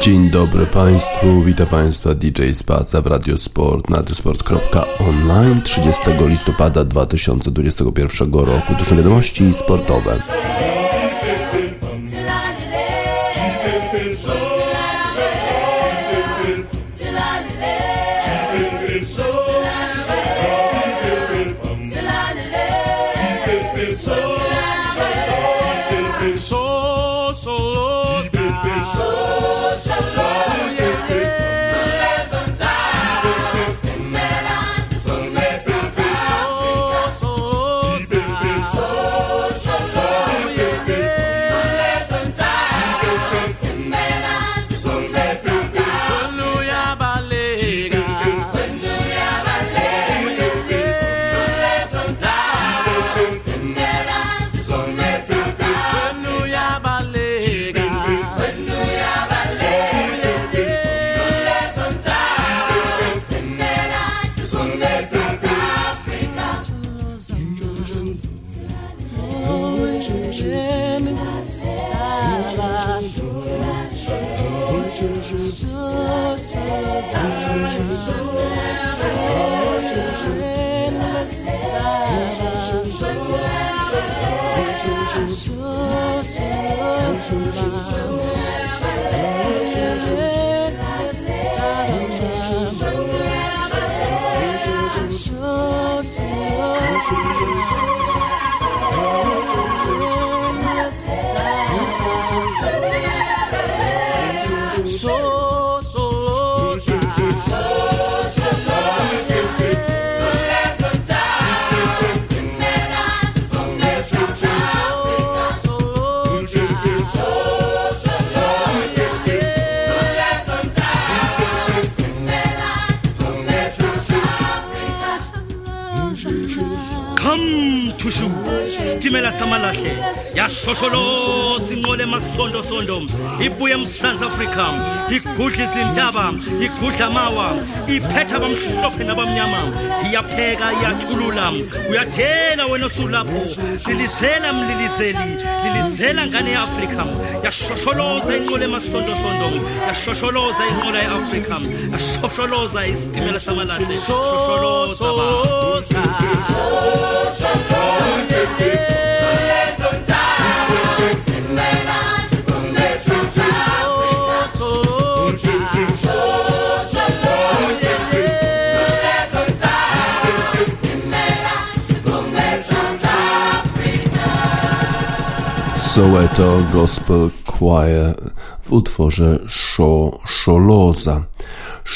Dzień dobry Państwu, witam Państwa DJ Spaca w Radiosport na radiosport.online 30 listopada 2021 roku. To są wiadomości sportowe. So, so, low, so, so, so, so, so, so. Come to Shubra isitimela samalahle. Yashosholoza inqola emasondosondo ibuye emzantsi afrika. Igudla izintaba igudla amawa. Iphetha abamhlophe nabamnyama. Iyapheka iyathulula. Uyathela wena osulapho lilizela mlilizeli. Lilizela ngane yeafrika. Yashosholoza inqola emasondosondo yashosholoza inqola yeafrika. Yashosholoza isitimela samalahle. Shosholoza Soweto Gospel Choir w utworze Shosholoza.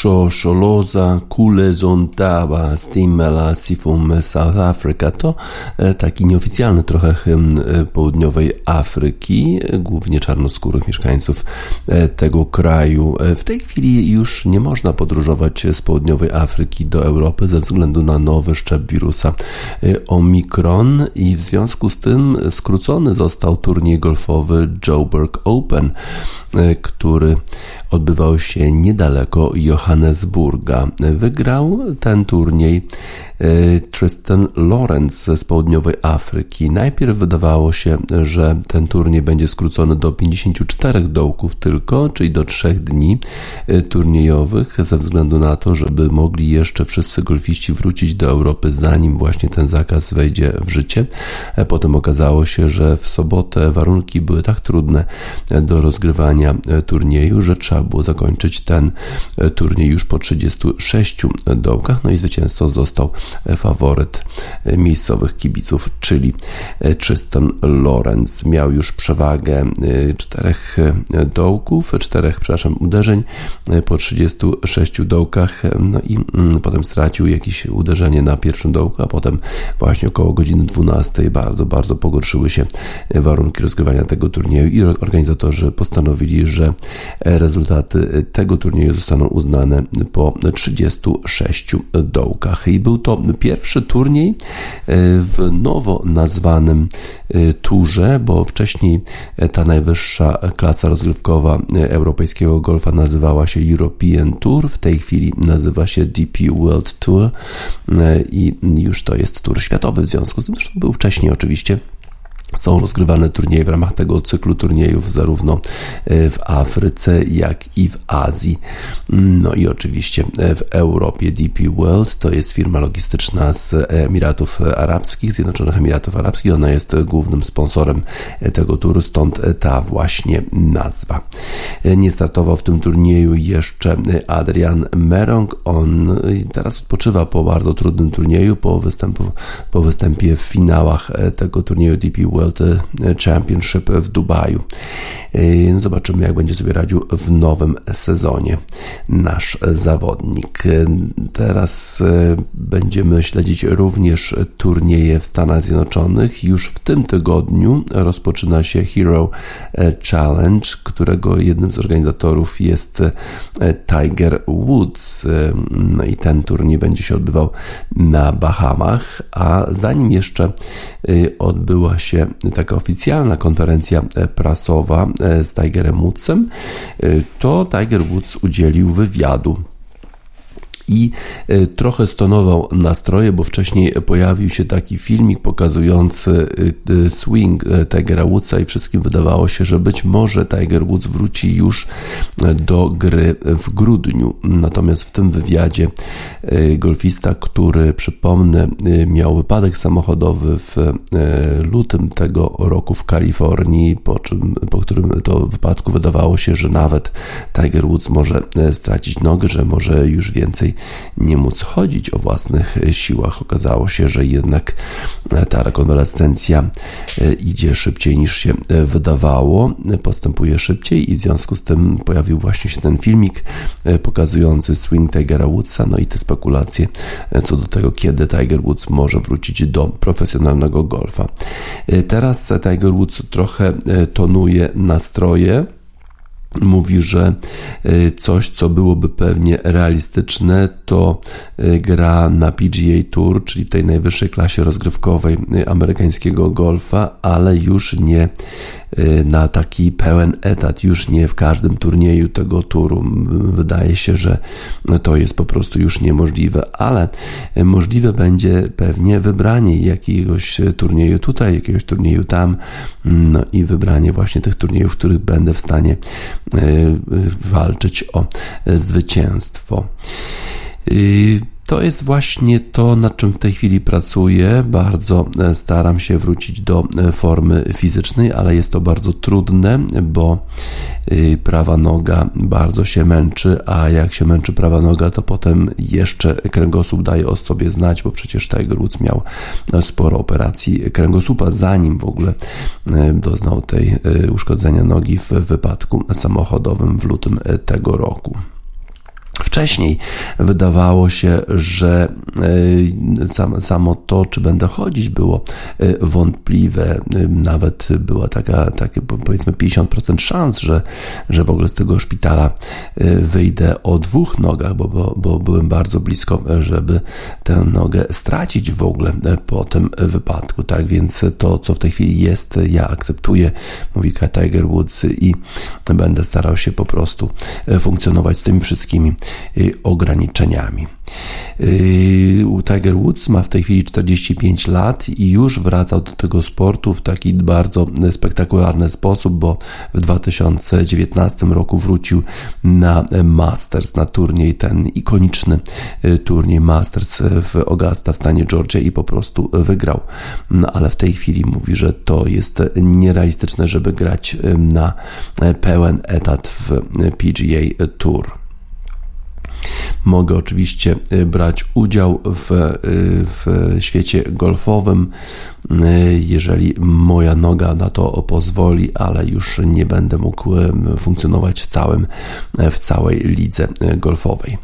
Shosholoza Kule Zontaba Stimela Sifum South Africa to e, taki nieoficjalny trochę hymn e, południowej Afryki, głównie czarnoskórych mieszkańców e, tego kraju. W tej chwili już nie można podróżować z południowej Afryki do Europy ze względu na nowy szczep wirusa Omikron i w związku z tym skrócony został turniej golfowy Joburg Open, który odbywał się niedaleko Johannesburga. Wygrał ten turniej e, Tristan Lawrence z południowej Afryki. Najpierw wydawało się, że ten turniej będzie skrócony do 54 dołków tylko, czyli do 3 dni e, turniejowych, ze względu na to, żeby mogli jeszcze wszyscy golfiści wrócić do Europy, zanim właśnie ten zakaz wejdzie w życie. E, potem okazało się, że w sobotę warunki były tak trudne do rozgrywania turnieju, że trzeba było zakończyć ten turniej już po 36 dołkach, no i zwycięzcą został faworyt miejscowych kibiców, czyli Tristan Lorenz. Miał już przewagę czterech dołków, czterech, przepraszam, uderzeń po 36 dołkach, no i mm, potem stracił jakieś uderzenie na pierwszym dołku, a potem właśnie około godziny 12 bardzo, bardzo pogorszyły się warunki rozgrywania tego turnieju i organizatorzy postanowili, że rezultaty tego turnieju zostaną uznane pokonane po 36 dołkach. I był to pierwszy turniej w nowo nazwanym turze, bo wcześniej ta najwyższa klasa rozgrywkowa europejskiego golfa nazywała się European Tour, w tej chwili nazywa się DP World Tour i już to jest tur światowy w związku z tym, był wcześniej oczywiście są rozgrywane turnieje w ramach tego cyklu turniejów zarówno e, w Afryce, jak i w Azji. No i oczywiście e, w Europie DP World to jest firma logistyczna z Emiratów Arabskich, Zjednoczonych Emiratów Arabskich. Ona jest głównym sponsorem e, tego turu, stąd ta właśnie nazwa. Nie startował w tym turnieju jeszcze Adrian Merong. On teraz odpoczywa po bardzo trudnym turnieju, po, występu, po występie w finałach tego turnieju DP World World Championship w Dubaju. E, no zobaczymy, jak będzie sobie radził w nowym sezonie nasz zawodnik. E, teraz e, będziemy śledzić również turnieje w Stanach Zjednoczonych. Już w tym tygodniu rozpoczyna się Hero Challenge, którego jednym z organizatorów jest Tiger Woods. No i ten turniej będzie się odbywał na Bahamach, a zanim jeszcze odbyła się taka oficjalna konferencja e, prasowa e, z Tigerem Woodsem, e, to Tiger Woods udzielił wywiadu i e, trochę stonował nastroje, bo wcześniej pojawił się taki filmik pokazujący e, e, swing Tigera Woodsa i wszystkim wydawało się, że być może Tiger Woods wróci już do gry w grudniu. Natomiast w tym wywiadzie golfista, który przypomnę miał wypadek samochodowy w lutym tego roku w Kalifornii, po, czym, po którym to wypadku wydawało się, że nawet Tiger Woods może stracić nogę, że może już więcej nie móc chodzić o własnych siłach. Okazało się, że jednak ta rekonwalescencja e, idzie szybciej niż się e, wydawało, postępuje szybciej i w związku z tym pojawił właśnie się ten filmik e, pokazujący swing Tigera Woodsa, no i te spekulacje co do tego, kiedy Tiger Woods może wrócić do profesjonalnego golfa. Teraz Tiger Woods trochę tonuje nastroje mówi, że y, coś, co byłoby pewnie realistyczne, to y, gra na PGA Tour, czyli tej najwyższej klasie rozgrywkowej y, amerykańskiego golfa, ale już nie na taki pełen etat, już nie w każdym turnieju tego turu. Wydaje się, że to jest po prostu już niemożliwe, ale możliwe będzie pewnie wybranie jakiegoś turnieju tutaj, jakiegoś turnieju tam, no i wybranie właśnie tych turniejów, w których będę w stanie walczyć o zwycięstwo. Y, to jest właśnie to, nad czym w tej chwili pracuję. Bardzo e, staram się wrócić do e, formy fizycznej, ale jest to bardzo trudne, bo y, prawa noga bardzo się męczy, a jak się męczy prawa noga, to potem jeszcze kręgosłup daje o sobie znać, bo przecież Tiger Woods miał sporo operacji kręgosłupa, zanim w ogóle e, doznał tej uszkodzenia nogi w wypadku samochodowym w lutym tego roku. Wcześniej wydawało się, że e, samo to, czy będę chodzić, było e, wątpliwe. E, nawet była taka, takie powiedzmy 50% szans, że, że w ogóle z tego szpitala wyjdę o dwóch nogach, bo, bo, bo byłem bardzo blisko, żeby tę nogę stracić w ogóle po tym wypadku. Tak więc to, co w tej chwili jest, ja akceptuję, mówi Tiger Woods i będę starał się po prostu funkcjonować z tymi wszystkimi ograniczeniami. Y, Tiger Woods ma w tej chwili 45 lat i już wracał do tego sportu w taki bardzo spektakularny sposób, bo w 2019 roku wrócił na Masters, na turniej, ten ikoniczny y, turniej Masters w Augusta w stanie Georgia i po prostu wygrał. No, ale w tej chwili mówi, że to jest nierealistyczne, żeby grać na pełen etat w PGA Tour. Mogę oczywiście brać udział w, w świecie golfowym, jeżeli moja noga na to pozwoli, ale już nie będę mógł funkcjonować w, całym, w całej lidze golfowej.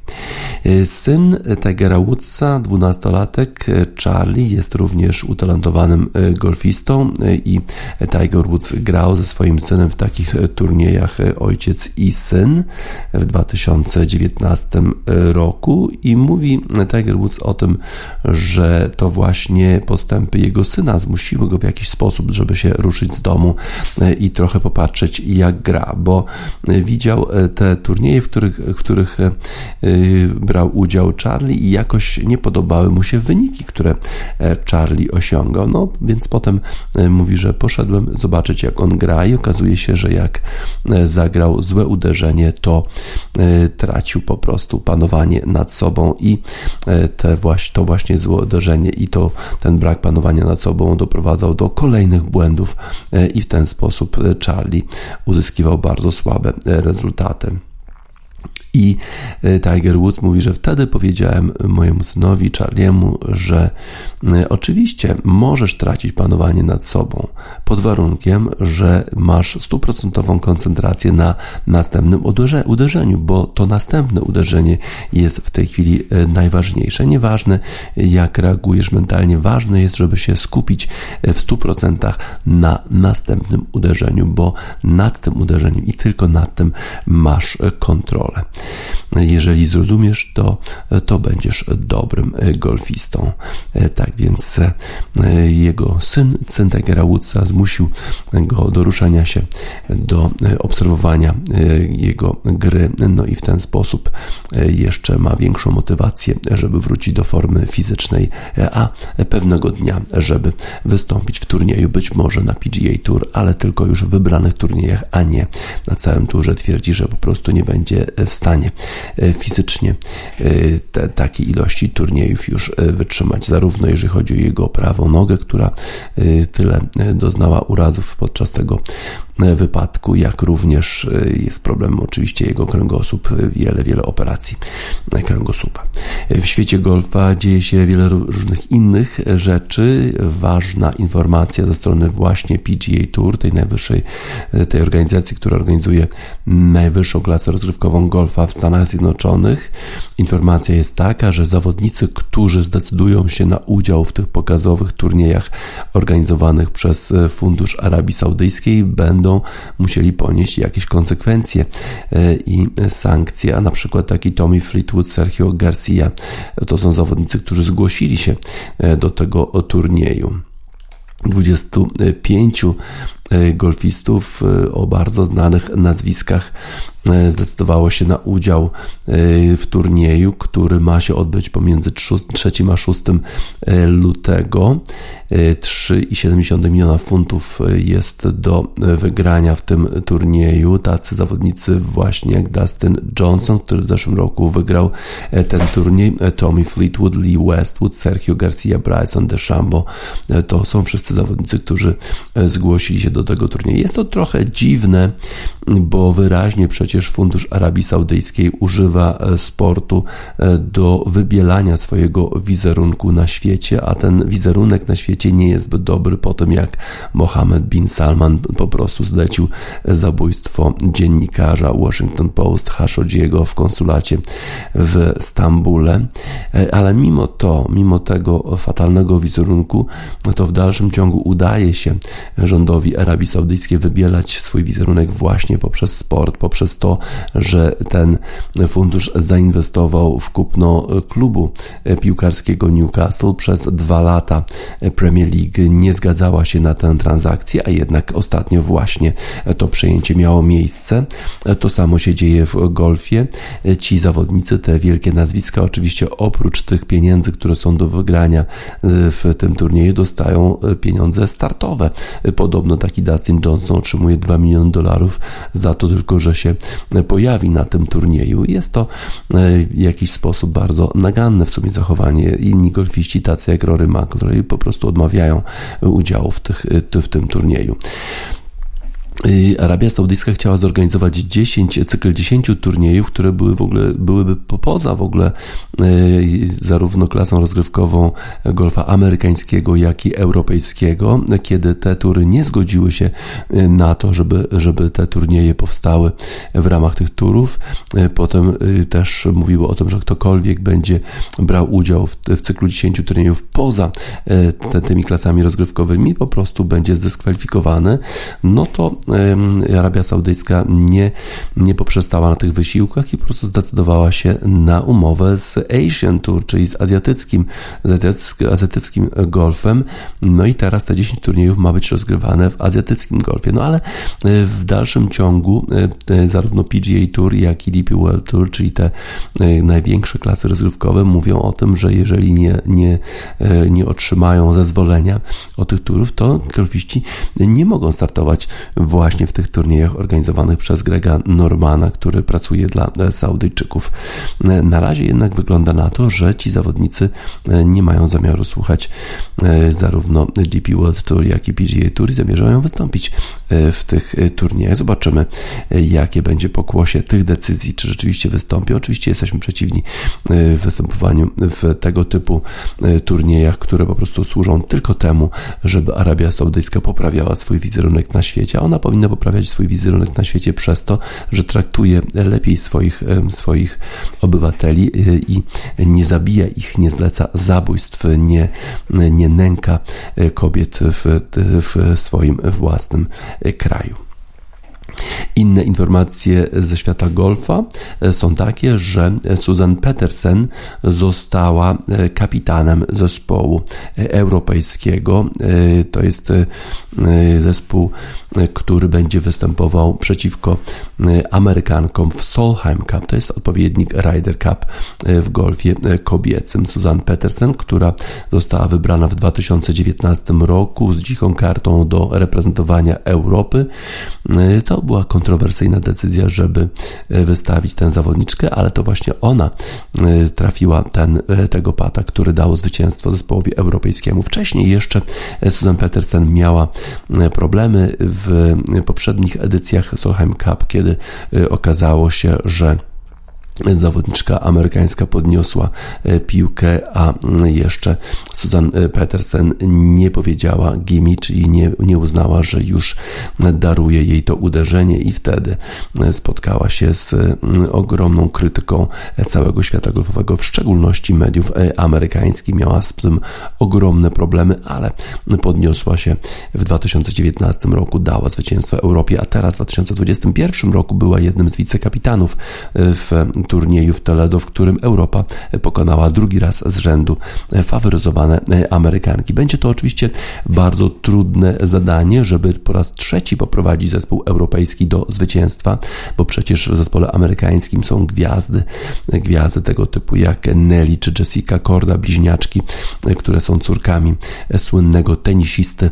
Syn Tigera Woodsa, 12-latek Charlie, jest również utalentowanym golfistą i Tiger Woods grał ze swoim synem w takich turniejach ojciec i syn w 2019 roku i mówi Tiger Woods o tym, że to właśnie postępy jego syna zmusiły go w jakiś sposób, żeby się ruszyć z domu i trochę popatrzeć jak gra, bo widział te turnieje, w których, w których brał udział Charlie i jakoś nie podobały mu się wyniki, które Charlie osiągał. No więc potem mówi, że poszedłem zobaczyć jak on gra i okazuje się, że jak zagrał złe uderzenie, to e, tracił po prostu panowanie nad sobą i e, te właśnie, to właśnie złe uderzenie i to ten brak panowania nad sobą doprowadzał do kolejnych błędów e, i w ten sposób Charlie uzyskiwał bardzo słabe rezultaty. I e, Tiger Woods mówi, że wtedy powiedziałem mojemu synowi Charliemu, że e, oczywiście możesz tracić panowanie nad sobą pod warunkiem, że masz stuprocentową koncentrację na następnym uderzeniu, bo to następne uderzenie jest w tej chwili e, najważniejsze. Nieważne jak reagujesz mentalnie, ważne jest, żeby się skupić w 100% na następnym uderzeniu, bo nad tym uderzeniem i tylko nad tym masz kontrolę. Jeżeli zrozumiesz to, to będziesz dobrym golfistą. Tak więc e, jego syn, syn Woodsa, zmusił go do ruszania się, do obserwowania e, jego gry, no i w ten sposób e, jeszcze ma większą motywację, żeby wrócić do formy fizycznej, a pewnego dnia, żeby wystąpić w turnieju, być może na PGA Tour, ale tylko już w wybranych turniejach, a nie na całym turze. Twierdzi, że po prostu nie będzie w stanie stanie e, fizycznie e, te, ilości turniejów już e, wytrzymać, zarówno jeżeli chodzi o jego prawą nogę, która tyle doznała urazów podczas tego wypadku, jak również jest problem oczywiście jego kręgosłup, wiele, wiele operacji kręgosłupa. W świecie golfa dzieje się wiele różnych innych rzeczy. Ważna informacja ze strony właśnie PGA Tour, tej najwyższej, tej organizacji, która organizuje najwyższą klasę rozgrywkową golfa w Stanach Zjednoczonych. Informacja jest taka, że zawodnicy, którzy zdecydują się na udział w tych pokazowych turniejach organizowanych przez Fundusz Arabii Saudyjskiej, będą musieli ponieść jakieś konsekwencje e, i sankcje, a na przykład taki Tommy Fleetwood, Sergio Garcia, to są zawodnicy, którzy zgłosili się e, do tego turnieju. 25 e, golfistów o bardzo znanych nazwiskach E, zdecydowało się na udział e, w turnieju, który ma się odbyć pomiędzy 3 a 6 e, lutego. 3,7 miliona funtów jest do wygrania w tym turnieju. Tacy zawodnicy właśnie jak Dustin Johnson, który w zeszłym roku wygrał ten turniej, Tommy Fleetwood, Lee Westwood, Sergio Garcia, Bryson DeChambeau. To są wszyscy zawodnicy, którzy zgłosili się do tego turnieju. Jest to trochę dziwne, bo wyraźnie przecież Fundusz Arabii Saudyjskiej używa e, sportu e, do wybielania swojego wizerunku na świecie, a ten wizerunek na świecie nie jest zbyt dobry po tym, jak Mohammed bin Salman po prostu zlecił zabójstwo dziennikarza Washington Post Khashoggiego w konsulacie w Stambule. E, ale mimo to, mimo tego fatalnego wizerunku, to w dalszym ciągu udaje się rządowi Arabii Saudyjskiej wybielać swój wizerunek właśnie poprzez sport, poprzez to, że ten fundusz zainwestował w kupno klubu piłkarskiego Newcastle przez dwa lata. Premier League nie zgadzała się na tę transakcję, a jednak ostatnio właśnie to przejęcie miało miejsce. To samo się dzieje w golfie. Ci zawodnicy, te wielkie nazwiska, oczywiście oprócz tych pieniędzy, które są do wygrania w tym turnieju, dostają pieniądze startowe. Podobno taki Dustin Johnson otrzymuje 2 miliony dolarów za to tylko, że się pojawi na tym turnieju. Jest to e, w jakiś sposób bardzo naganne w sumie zachowanie. Inni golfiści, tacy jak Rory McIlroy, po prostu odmawiają udziału w, tych, w tym turnieju. Y, Arabia Saudyjska chciała zorganizować 10, cykl 10 turniejów, które były w ogóle, byłyby poza w ogóle y, zarówno klasą rozgrywkową golfa amerykańskiego, jak i europejskiego, kiedy te tury nie zgodziły się y, na to, żeby, żeby te turnieje powstały w ramach tych turów. Potem też mówiło o tym, że ktokolwiek będzie brał udział w, w cyklu 10 turniejów poza te, tymi klasami rozgrywkowymi, po prostu będzie zdyskwalifikowany. No to Arabia Saudyjska nie, nie poprzestała na tych wysiłkach i po prostu zdecydowała się na umowę z Asian Tour, czyli z azjatyckim, azjatyckim golfem. No i teraz te 10 turniejów ma być rozgrywane w azjatyckim golfie. No ale e, w dalszym ciągu e, zarówno PGA Tour, jak i DP World Tour, czyli te e, największe klasy rozgrywkowe mówią o tym, że jeżeli nie, nie, nie otrzymają zezwolenia od tych turów, to golfiści nie mogą startować właśnie w tych turniejach organizowanych przez Grega Normana, który pracuje dla Saudyjczyków. Na razie jednak wygląda na to, że ci zawodnicy e, nie mają zamiaru słuchać e, zarówno DP World Tour, jak i PGA Tour i zamierzają wystąpić e, w tych turniejach. Zobaczymy, jakie będzie pokłosie tych decyzji, czy rzeczywiście wystąpi. Oczywiście jesteśmy przeciwni występowaniu w tego typu turniejach, które po prostu służą tylko temu, żeby Arabia Saudyjska poprawiała swój wizerunek na świecie. Ona powinna poprawiać swój wizerunek na świecie przez to, że traktuje lepiej swoich, swoich obywateli y, i nie zabija ich, nie zleca zabójstw, nie, nie nęka y, kobiet w, w swoim własnym kraju. Inne informacje ze świata golfa e, są takie, że Susan Petersen została e, kapitanem zespołu e, europejskiego. To jest zespół, który będzie występował przeciwko Amerykankom w Solheim Cup. To jest odpowiednik Ryder Cup w golfie kobiecym. Susan Petersen, która została wybrana w 2019 roku z dziką kartą do reprezentowania Europy. To była kontrowersyjna decyzja, żeby e, wystawić tę zawodniczkę, ale to właśnie ona e, trafiła ten, e, tego pata, który dał zwycięstwo zespołowi europejskiemu. Wcześniej jeszcze Susan Petersen miała problemy w poprzednich edycjach Solheim Cup, kiedy okazało się, że zawodniczka amerykańska podniosła e, piłkę, a mm, jeszcze Susan e, Petersen nie powiedziała gimme, czyli nie, nie uznała, że już daruje jej to uderzenie i wtedy e, spotkała się z mm, ogromną krytyką całego świata golfowego, w szczególności mediów amerykańskich. Miała z tym ogromne problemy, ale podniosła się w 2019 roku, dała zwycięstwo Europie, a teraz w 2021 roku była jednym z wicekapitanów w turnieju w Toledo, w którym Europa pokonała drugi raz z rzędu faworyzowane Amerykanki. Będzie to oczywiście bardzo trudne zadanie, żeby po raz trzeci poprowadzić zespół europejski do zwycięstwa, bo przecież w zespole amerykańskim są gwiazdy, gwiazdy tego typu jak Nelly czy Jessica Korda, bliźniaczki, które są córkami słynnego tenisisty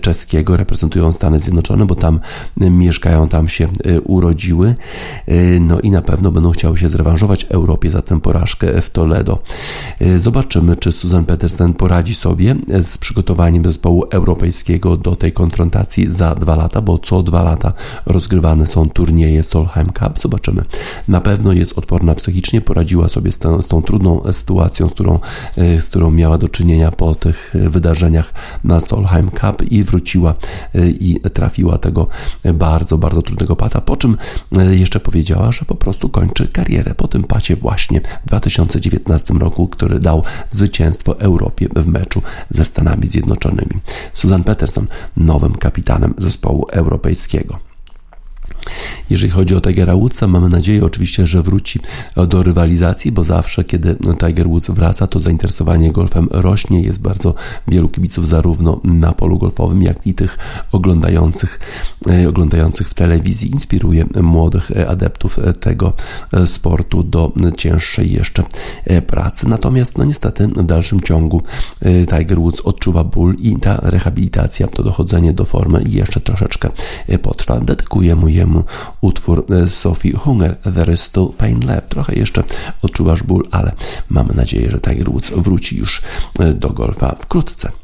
czeskiego, reprezentują Stany Zjednoczone, bo tam mieszkają, tam się urodziły, no i na pewno będą chciały się zrewanżować Europie za tę porażkę w Toledo. E, zobaczymy, czy Susan Petersen poradzi sobie z przygotowaniem zespołu europejskiego do tej konfrontacji za dwa lata, bo co dwa lata rozgrywane są turnieje Solheim Cup. Zobaczymy. Na pewno jest odporna psychicznie, poradziła sobie z, tą, z tą trudną sytuacją, z którą, e, z którą miała do czynienia po tych wydarzeniach na Solheim Cup i wróciła e, i trafiła tego bardzo, bardzo trudnego pata, po czym jeszcze powiedziała, że po prostu kończy karierę karierę po tym pacie właśnie w 2019 roku, który dał zwycięstwo Europie w meczu ze Stanami Zjednoczonymi. Susan Peterson nowym kapitanem zespołu europejskiego. Jeżeli chodzi o Tigera Woodsa, mamy nadzieję oczywiście, że wróci do rywalizacji, bo zawsze, kiedy Tiger Woods wraca, to zainteresowanie golfem rośnie. Jest bardzo wielu kibiców zarówno na polu golfowym, jak i tych oglądających, e, oglądających w telewizji. Inspiruje młodych adeptów tego sportu do cięższej jeszcze pracy. Natomiast, no niestety, w dalszym ciągu e, Tiger Woods odczuwa ból i ta rehabilitacja, to dochodzenie do formy jeszcze troszeczkę potrwa. Dedykuję mu utwór e, Sophie Hunger There is still pain left. Trochę jeszcze odczuwasz ból, ale mamy nadzieję, że Tiger Woods wróci już e, do golfa wkrótce.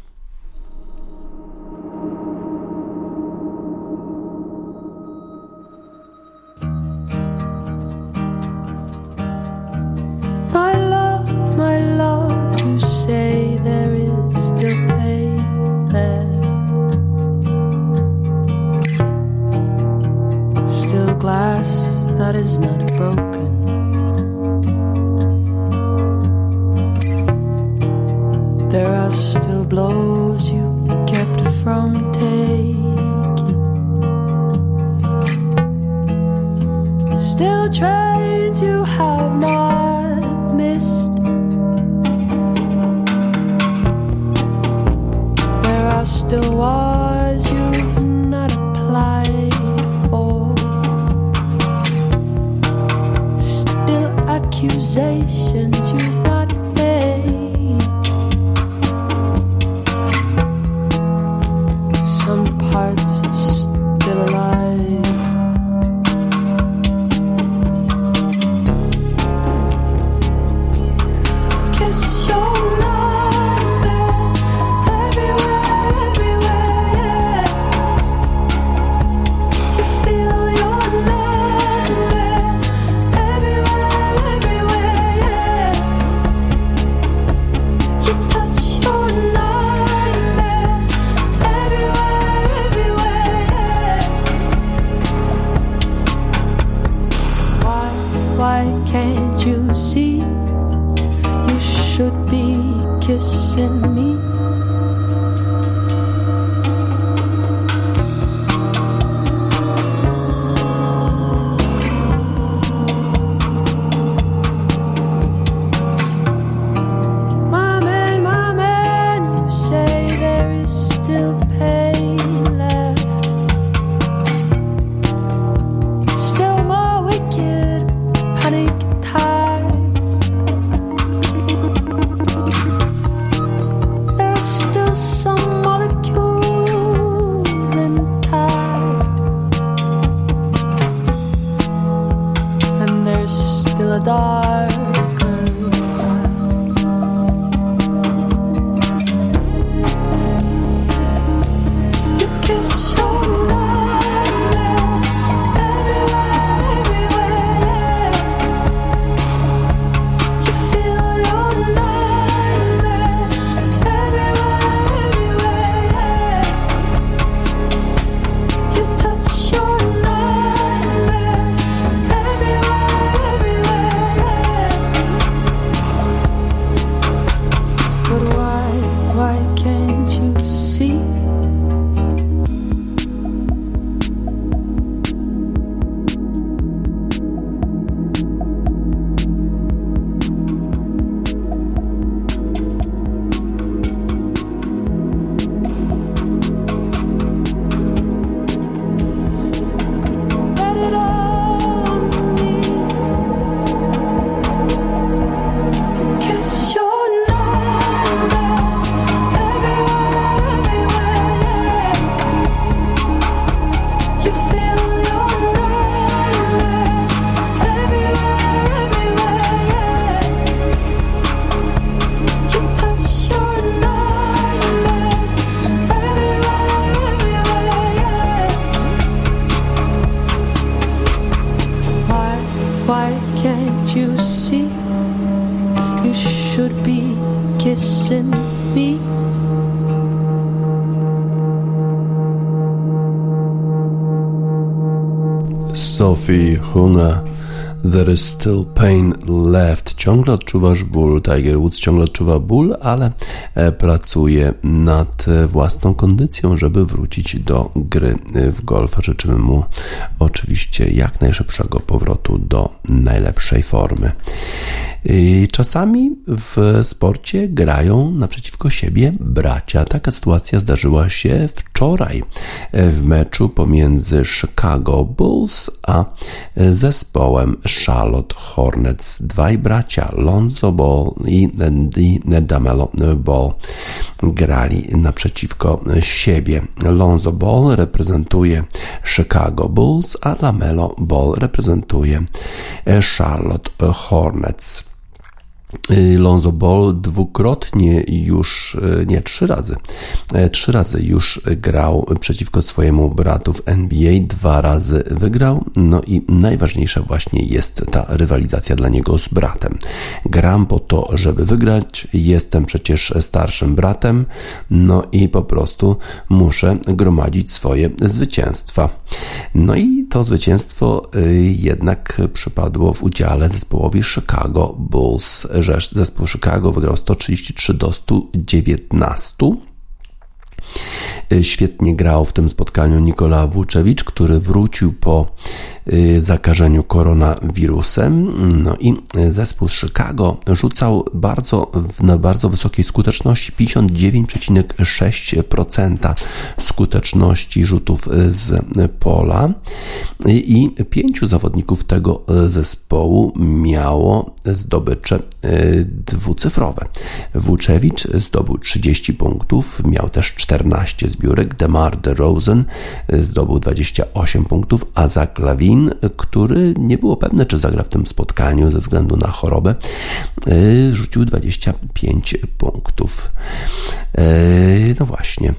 Sophie Hunger There is still pain left. Ciągle odczuwasz ból. Tiger Woods ciągle odczuwa ból, ale e, pracuje nad e, własną kondycją, żeby wrócić do gry e, w golfa. Życzymy mu oczywiście jak najszybszego powrotu do najlepszej formy. I Czasami w sporcie grają naprzeciwko siebie bracia. Taka sytuacja zdarzyła się wczoraj w meczu pomiędzy Chicago Bulls a zespołem Charlotte Hornets. Dwaj bracia, Lonzo Ball i, Damelo Ball, grali naprzeciwko siebie. Lonzo Ball reprezentuje Chicago Bulls, a Lamelo Ball reprezentuje Charlotte Hornets. Lonzo Ball dwukrotnie już, nie trzy razy, trzy razy już grał przeciwko swojemu bratu w NBA, dwa razy wygrał, no i najważniejsza właśnie jest ta rywalizacja dla niego z bratem. Gram po to, żeby wygrać, jestem przecież starszym bratem, no i po prostu muszę gromadzić swoje zwycięstwa. No i to zwycięstwo jednak przypadło w udziale zespołowi Chicago Bulls. Że zespół Chicago wygrał 133 do 119. Y, świetnie grał w tym spotkaniu Nikola Wuczewicz, który wrócił po y, zakażeniu koronawirusem. No i zespół z Chicago rzucał bardzo, na bardzo wysokiej skuteczności 59,6% skuteczności rzutów z pola i pięciu zawodników tego zespołu miało zdobycze y, dwucyfrowe. Wuczewicz zdobył 30 punktów, miał też 14 zbiórek. DeMar DeRozan zdobył 28 punktów, a Zach Lavin, który nie było pewne, czy zagra w tym spotkaniu ze względu na chorobę, e, rzucił 25 punktów. E, no właśnie.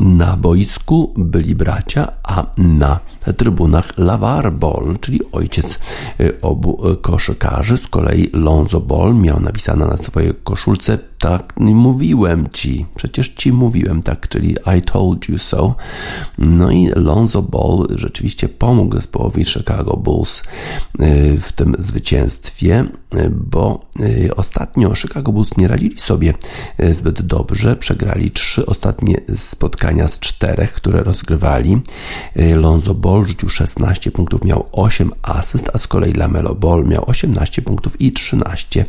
Na boisku byli bracia, a na trybunach Lavar Ball, czyli ojciec e, obu koszykarzy. Z kolei Lonzo Ball miał napisane na swojej koszulce tak, mówiłem ci, przecież ci mówiłem tak, czyli I told you so. No i Lonzo Ball rzeczywiście pomógł zespołowi Chicago Bulls y, w tym zwycięstwie, y, bo y, ostatnio Chicago Bulls nie radzili sobie zbyt dobrze. Przegrali trzy ostatnie spotkania z czterech, które rozgrywali. Lonzo Ball rzucił 16 punktów, miał 8 asyst, a z kolei Lamelo Ball miał 18 punktów i 13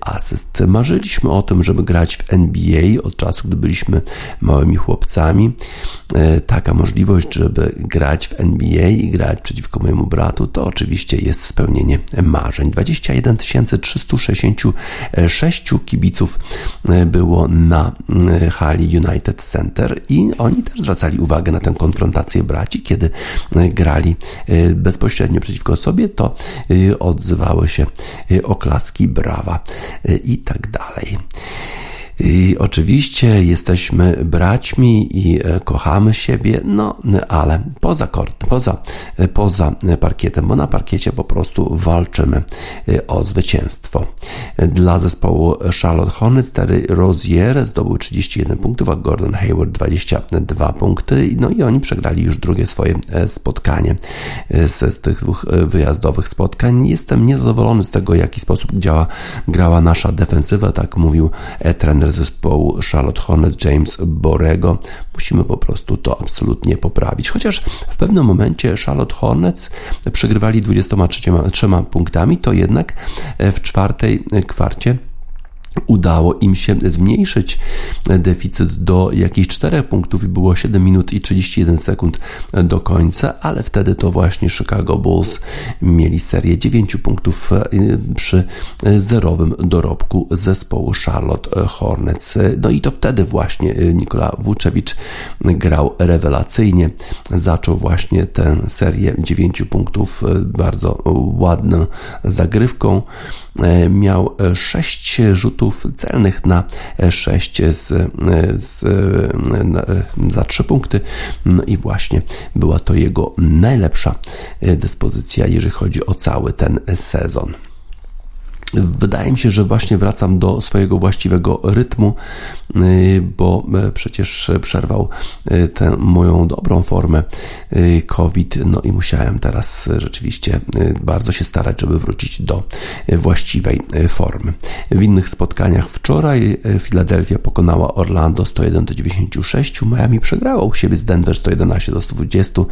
asyst. Marzyliśmy o tym, żeby grać w NBA od czasu, gdy byliśmy małymi chłopcami. E, taka możliwość, żeby grać w NBA i grać przeciwko mojemu bratu, to oczywiście jest spełnienie marzeń. 21 366 kibiców e, było na hali United Center i oni też zwracali uwagę na tę konfrontację braci, kiedy grali bezpośrednio przeciwko sobie, to odzywały się oklaski, brawa i tak dalej. I oczywiście jesteśmy braćmi i e, kochamy siebie, no ale poza kort, poza, e, poza parkietem, bo na parkiecie po prostu walczymy e, o zwycięstwo. Dla zespołu Charlotte Hornets Terry Rozier zdobył 31 punktów, a Gordon Hayward 22 punkty. No i oni przegrali już drugie swoje spotkanie z, z tych dwóch wyjazdowych spotkań. Jestem niezadowolony z tego, w jaki sposób działa, grała nasza defensywa, tak mówił trener trener zespołu Charlotte Hornet James Borego. Musimy po prostu to absolutnie poprawić. Chociaż w pewnym momencie Charlotte Hornets przegrywali 23 punktami, to jednak w czwartej kwarcie udało im się zmniejszyć deficyt do jakichś 4 punktów i było 7 minut i 31 sekund do końca, ale wtedy to właśnie Chicago Bulls mieli serię 9 punktów e, przy zerowym dorobku zespołu Charlotte Hornets. No i to wtedy właśnie Nikola Vucevic grał rewelacyjnie. Zaczął właśnie tę serię 9 punktów e, bardzo ładną zagrywką. E, miał 6 rzutów rzutów celnych na 6 z, z, na, za 3 punkty. No i właśnie była to jego najlepsza dyspozycja, jeżeli chodzi o cały ten sezon. Wydaje mi się, że właśnie wracam do swojego właściwego rytmu, y, bo y, przecież przerwał y, tę moją dobrą formę COVID, no i musiałem teraz rzeczywiście bardzo się starać, żeby wrócić do właściwej formy. W innych spotkaniach wczoraj Filadelfia pokonała Orlando 101 do 96, Miami przegrała u siebie z Denver 111 do 120,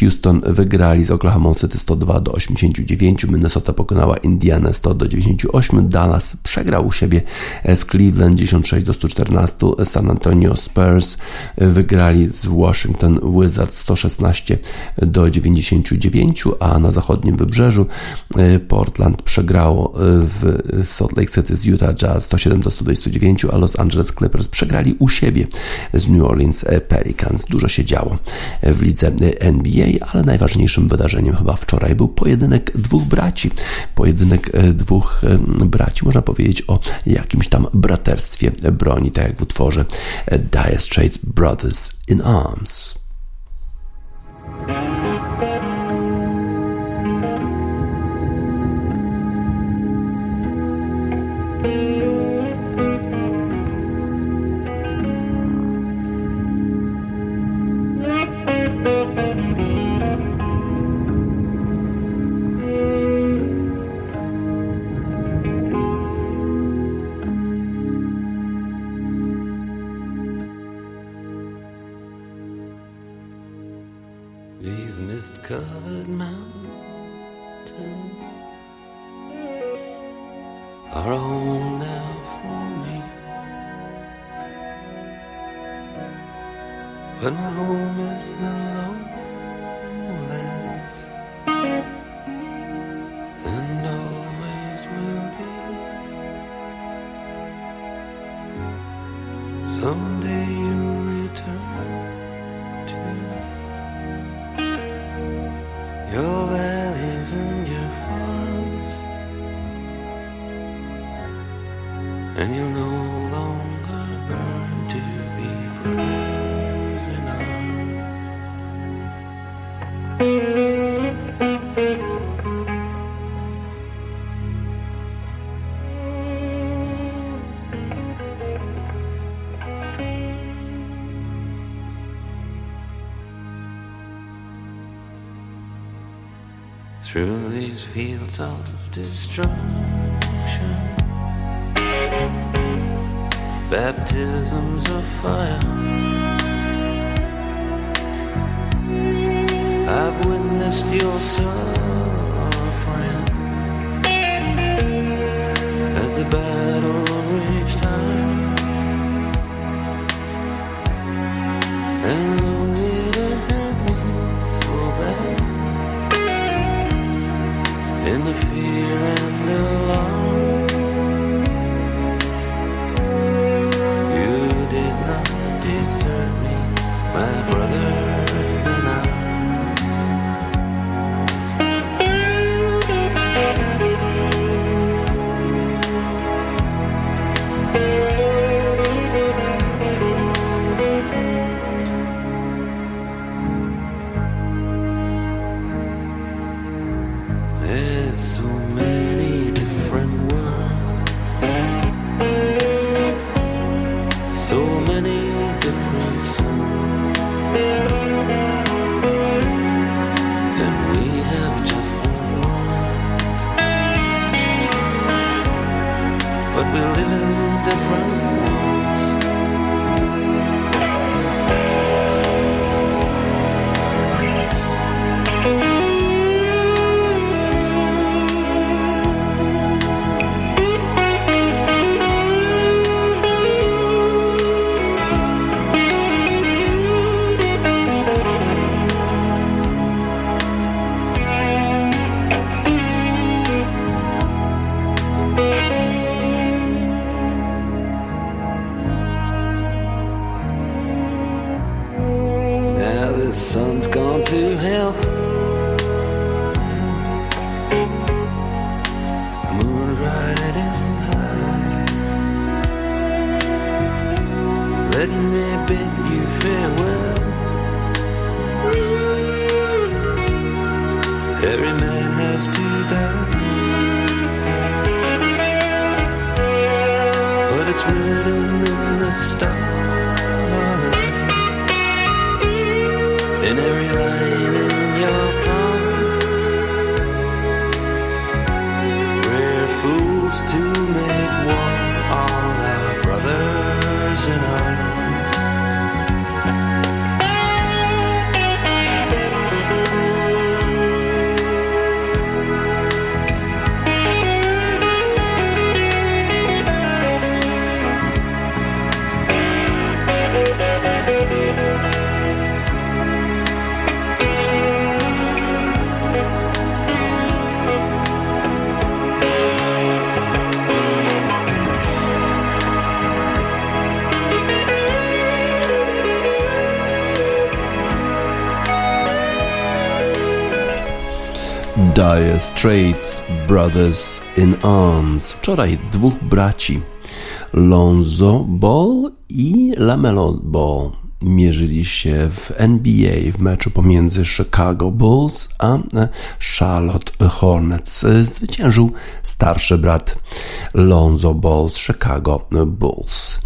Houston wygrali z Oklahoma City 102 do 89, Minnesota pokonała Indiana 100 do 98. Dallas przegrał u siebie z Cleveland 96 do 114. San Antonio Spurs wygrali z Washington Wizards 116 do 99, a na zachodnim wybrzeżu e, Portland przegrało w Salt Lake City z Utah Jazz 107 do 129, a Los Angeles Clippers przegrali u siebie z New Orleans Pelicans. Dużo się działo w lidze NBA, ale najważniejszym wydarzeniem chyba wczoraj był pojedynek dwóch braci. Pojedynek e, dwóch dwóch braci, można powiedzieć o jakimś tam braterstwie broni, tak jak w utworze Dire Straits Brothers in Arms. through these fields of destruction. Baptisms of fire. Your suffering as the battle reached time. And the weight hurt me so bad in the fear and alarm. You did not desert me, my brother. The Straits Brothers in Arms. Wczoraj dwóch braci, Lonzo Ball i Lamelo Ball, mierzyli się w NBA w meczu pomiędzy Chicago Bulls a e, Charlotte Hornets. Zwyciężył starszy brat Lonzo Ball z Chicago Bulls.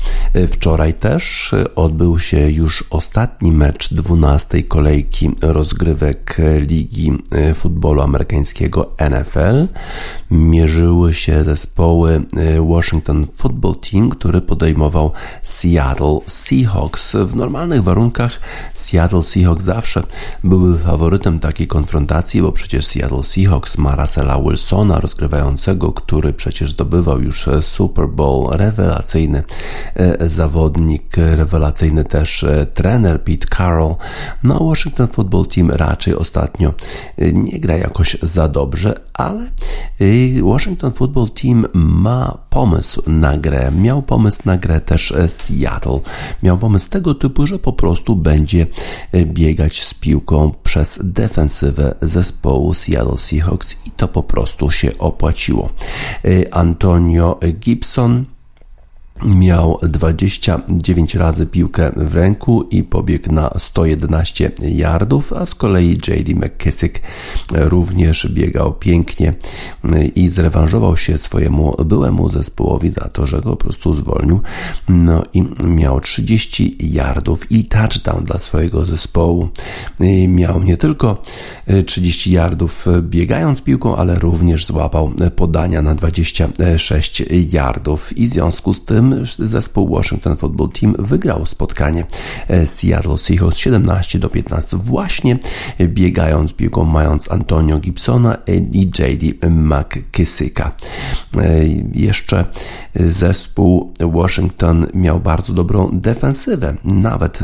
Wczoraj też odbył się już ostatni mecz 12 kolejki rozgrywek Ligi e, Futbolu Amerykańskiego NFL. Mierzyły się zespoły e, Washington Football Team, który podejmował Seattle Seahawks w normalnym warunkach Seattle Seahawks zawsze były faworytem takiej konfrontacji, bo przecież Seattle Seahawks ma Russella Wilsona, rozgrywającego, który przecież zdobywał już Super Bowl, rewelacyjny e, zawodnik, rewelacyjny też e, trener Pete Carroll. No, Washington Football Team raczej ostatnio e, nie gra jakoś za dobrze, ale Washington Football Team ma pomysł na grę. Miał pomysł na grę też Seattle. Miał pomysł tego typu, że po prostu będzie biegać z piłką przez defensywę zespołu Seattle Seahawks i to po prostu się opłaciło. Antonio Gibson miał 29 razy piłkę w ręku i pobiegł na 111 yardów, a z kolei J.D. McKissick również biegał pięknie i zrewanżował się swojemu byłemu zespołowi za to, że go po prostu zwolnił. No i miał 30 yardów i touchdown dla swojego zespołu. I miał nie tylko 30 yardów biegając piłką, ale również złapał podania na 26 yardów i w związku z tym zespół Washington Football Team wygrał spotkanie e, Seattle Seahawks 17 do 15 właśnie biegając piłką, mając Antonio Gibsona i J.D. McKissicka. E, jeszcze zespół Washington miał bardzo dobrą defensywę, nawet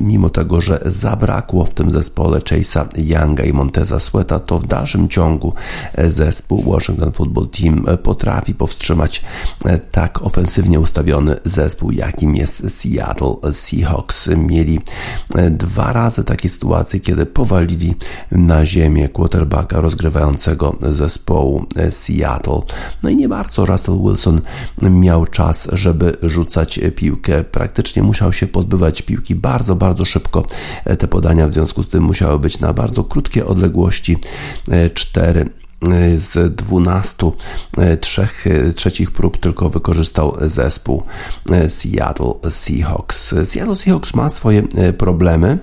mimo tego, że zabrakło w tym zespole Chase'a Younga i Monteza Sweata, to w dalszym ciągu zespół Washington Football Team potrafi powstrzymać e, tak ofensywnie ofensywnie ustawiony zespół, jakim jest Seattle Seahawks. Mieli e, dwa razy takie sytuacje, kiedy powalili na ziemię quarterbacka rozgrywającego zespołu e, Seattle. No i nie bardzo Russell Wilson miał czas, żeby rzucać piłkę. Praktycznie musiał się pozbywać piłki bardzo, bardzo szybko. E, te podania w związku z tym musiały być na bardzo krótkie odległości. Cztery z 12 e, trzech, e, trzecich prób tylko wykorzystał zespół e, Seattle Seahawks. Seattle Seahawks ma swoje problemy.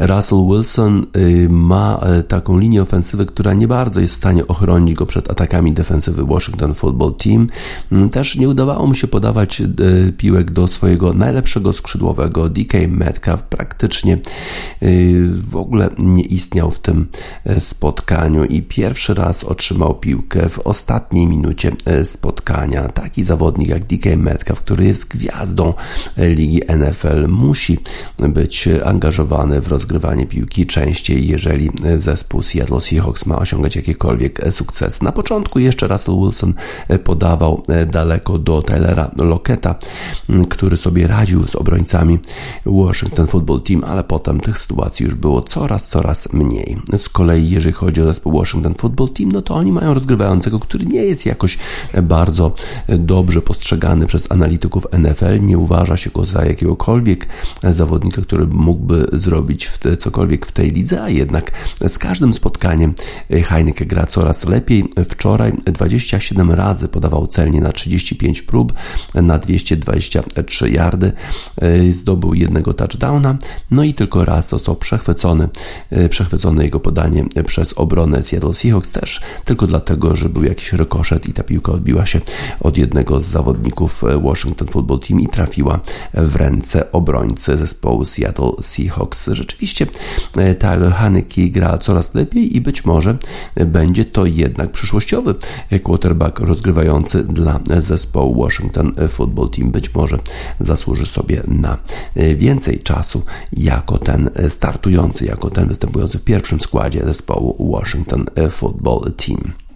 Russell Wilson y, ma y, taką linię ofensywy, która nie bardzo jest w stanie ochronić go przed atakami defensywy Washington Football Team. Mm, też nie udawało mu się podawać y, piłek do swojego najlepszego skrzydłowego DK Metcalf. Praktycznie w ogóle nie istniał w tym spotkaniu i pierwszy raz otrzymał piłkę w ostatniej minucie spotkania. Taki zawodnik jak DK Metcalf, który jest gwiazdą ligi NFL, musi być angażowany w rozgrywanie piłki częściej, jeżeli zespół Seattle Seahawks ma osiągać jakiekolwiek sukces. Na początku jeszcze Russell Wilson podawał daleko do Taylora Locketa, który sobie radził z obrońcami Washington Football Team, ale potem tych sytuacji już było coraz, coraz mniej. Z kolei jeżeli chodzi o zespół Washington Football Team, no to oni mają rozgrywającego, który nie jest jakoś bardzo dobrze postrzegany przez analityków NFL, nie uważa się go za jakiegokolwiek zawodnika, który mógłby zrobić w te, cokolwiek w tej lidze, a jednak z każdym spotkaniem Heineke gra coraz lepiej. Wczoraj 27 razy podawał celnie na 35 prób, na 223 yardy, zdobył jednego touchdowna, no i tylko raz został przechwycony, przechwycone jego podanie przez obronę Seattle Seahawks też, tylko dlatego, że był jakiś rekoszet i ta piłka odbiła się od jednego z zawodników Washington Football Team i trafiła w ręce obrońcy zespołu Seattle Seahawks. Rzeczywiście e, Tyler Haneke gra coraz lepiej i być może będzie to jednak przyszłościowy quarterback rozgrywający dla zespołu Washington Football Team. Być może zasłuży sobie na e, więcej czasu jako ten startujący, jako ten występujący w pierwszym składzie zespołu Washington Football Team.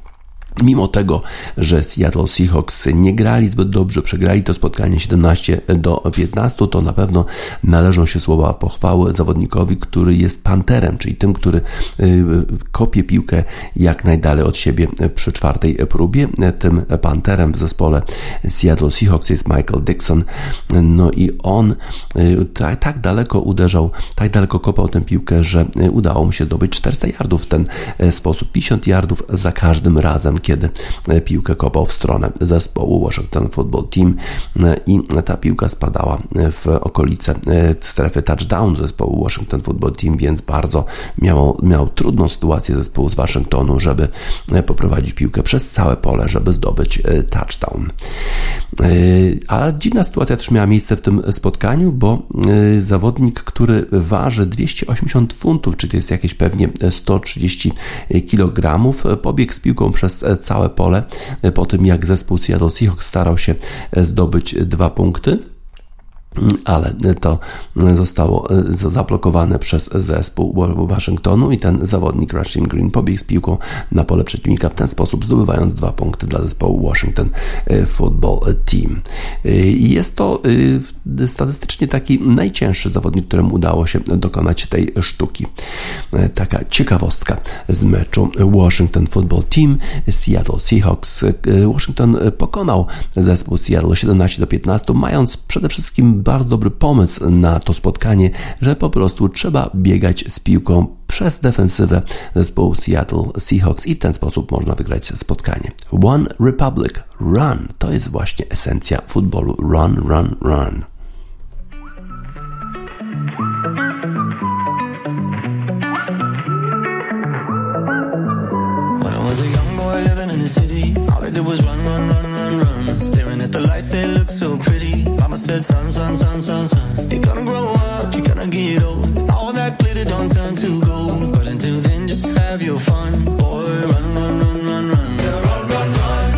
Mimo tego, że Seattle Seahawks nie grali zbyt dobrze, przegrali to spotkanie 17 do 15, to na pewno należą się słowa pochwały zawodnikowi, który jest panterem, czyli tym, który y, kopie piłkę jak najdalej od siebie przy czwartej próbie. Tym panterem w zespole Seattle Seahawks jest Michael Dixon. No i on y, tak, tak daleko uderzał, tak daleko kopał tę piłkę, że udało mu się zdobyć 400 yardów w ten sposób. 50 yardów za każdym razem kiedy piłkę kopał w stronę zespołu Washington Football Team i ta piłka spadała w okolice strefy touchdown zespołu Washington Football Team, więc bardzo miał, miał trudną sytuację zespołu z Waszyngtonu, żeby poprowadzić piłkę przez całe pole, żeby zdobyć touchdown. A dziwna sytuacja też miała miejsce w tym spotkaniu, bo zawodnik, który waży 280 funtów, czyli to jest jakieś pewnie 130 kg, pobiegł z piłką przez całe pole po tym, jak zespół Seattle Seahawks starał się zdobyć dwa punkty ale to zostało zablokowane przez zespół Waszyngtonu i ten zawodnik Rashim Green pobiegł z piłką na pole przeciwnika w ten sposób zdobywając dwa punkty dla zespołu Washington Football Team. Jest to statystycznie taki najcięższy zawodnik, któremu udało się dokonać tej sztuki. Taka ciekawostka z meczu Washington Football Team Seattle Seahawks. Washington pokonał zespół Seattle 17 do 15, mając przede wszystkim bardzo dobry pomysł na to spotkanie, że po prostu trzeba biegać z piłką przez defensywę zespołu Seattle Seahawks i w ten sposób można wygrać spotkanie. One Republic, run, to jest właśnie esencja futbolu. Run, run, run. All I did was run, run, run, run, run. Staring at the lights, they looked so pretty. Mama said, son, son, son, son, son. You're gonna grow up, you're gonna get old. All that glitter don't turn to gold. But until then, just have your fun. Boy, run, run, run, run, run. Yeah, run, run, run.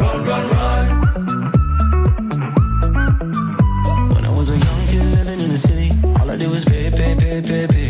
Run, run, run. When I was a young kid living in the city, all I did was pay, pay, pay, pay, pay.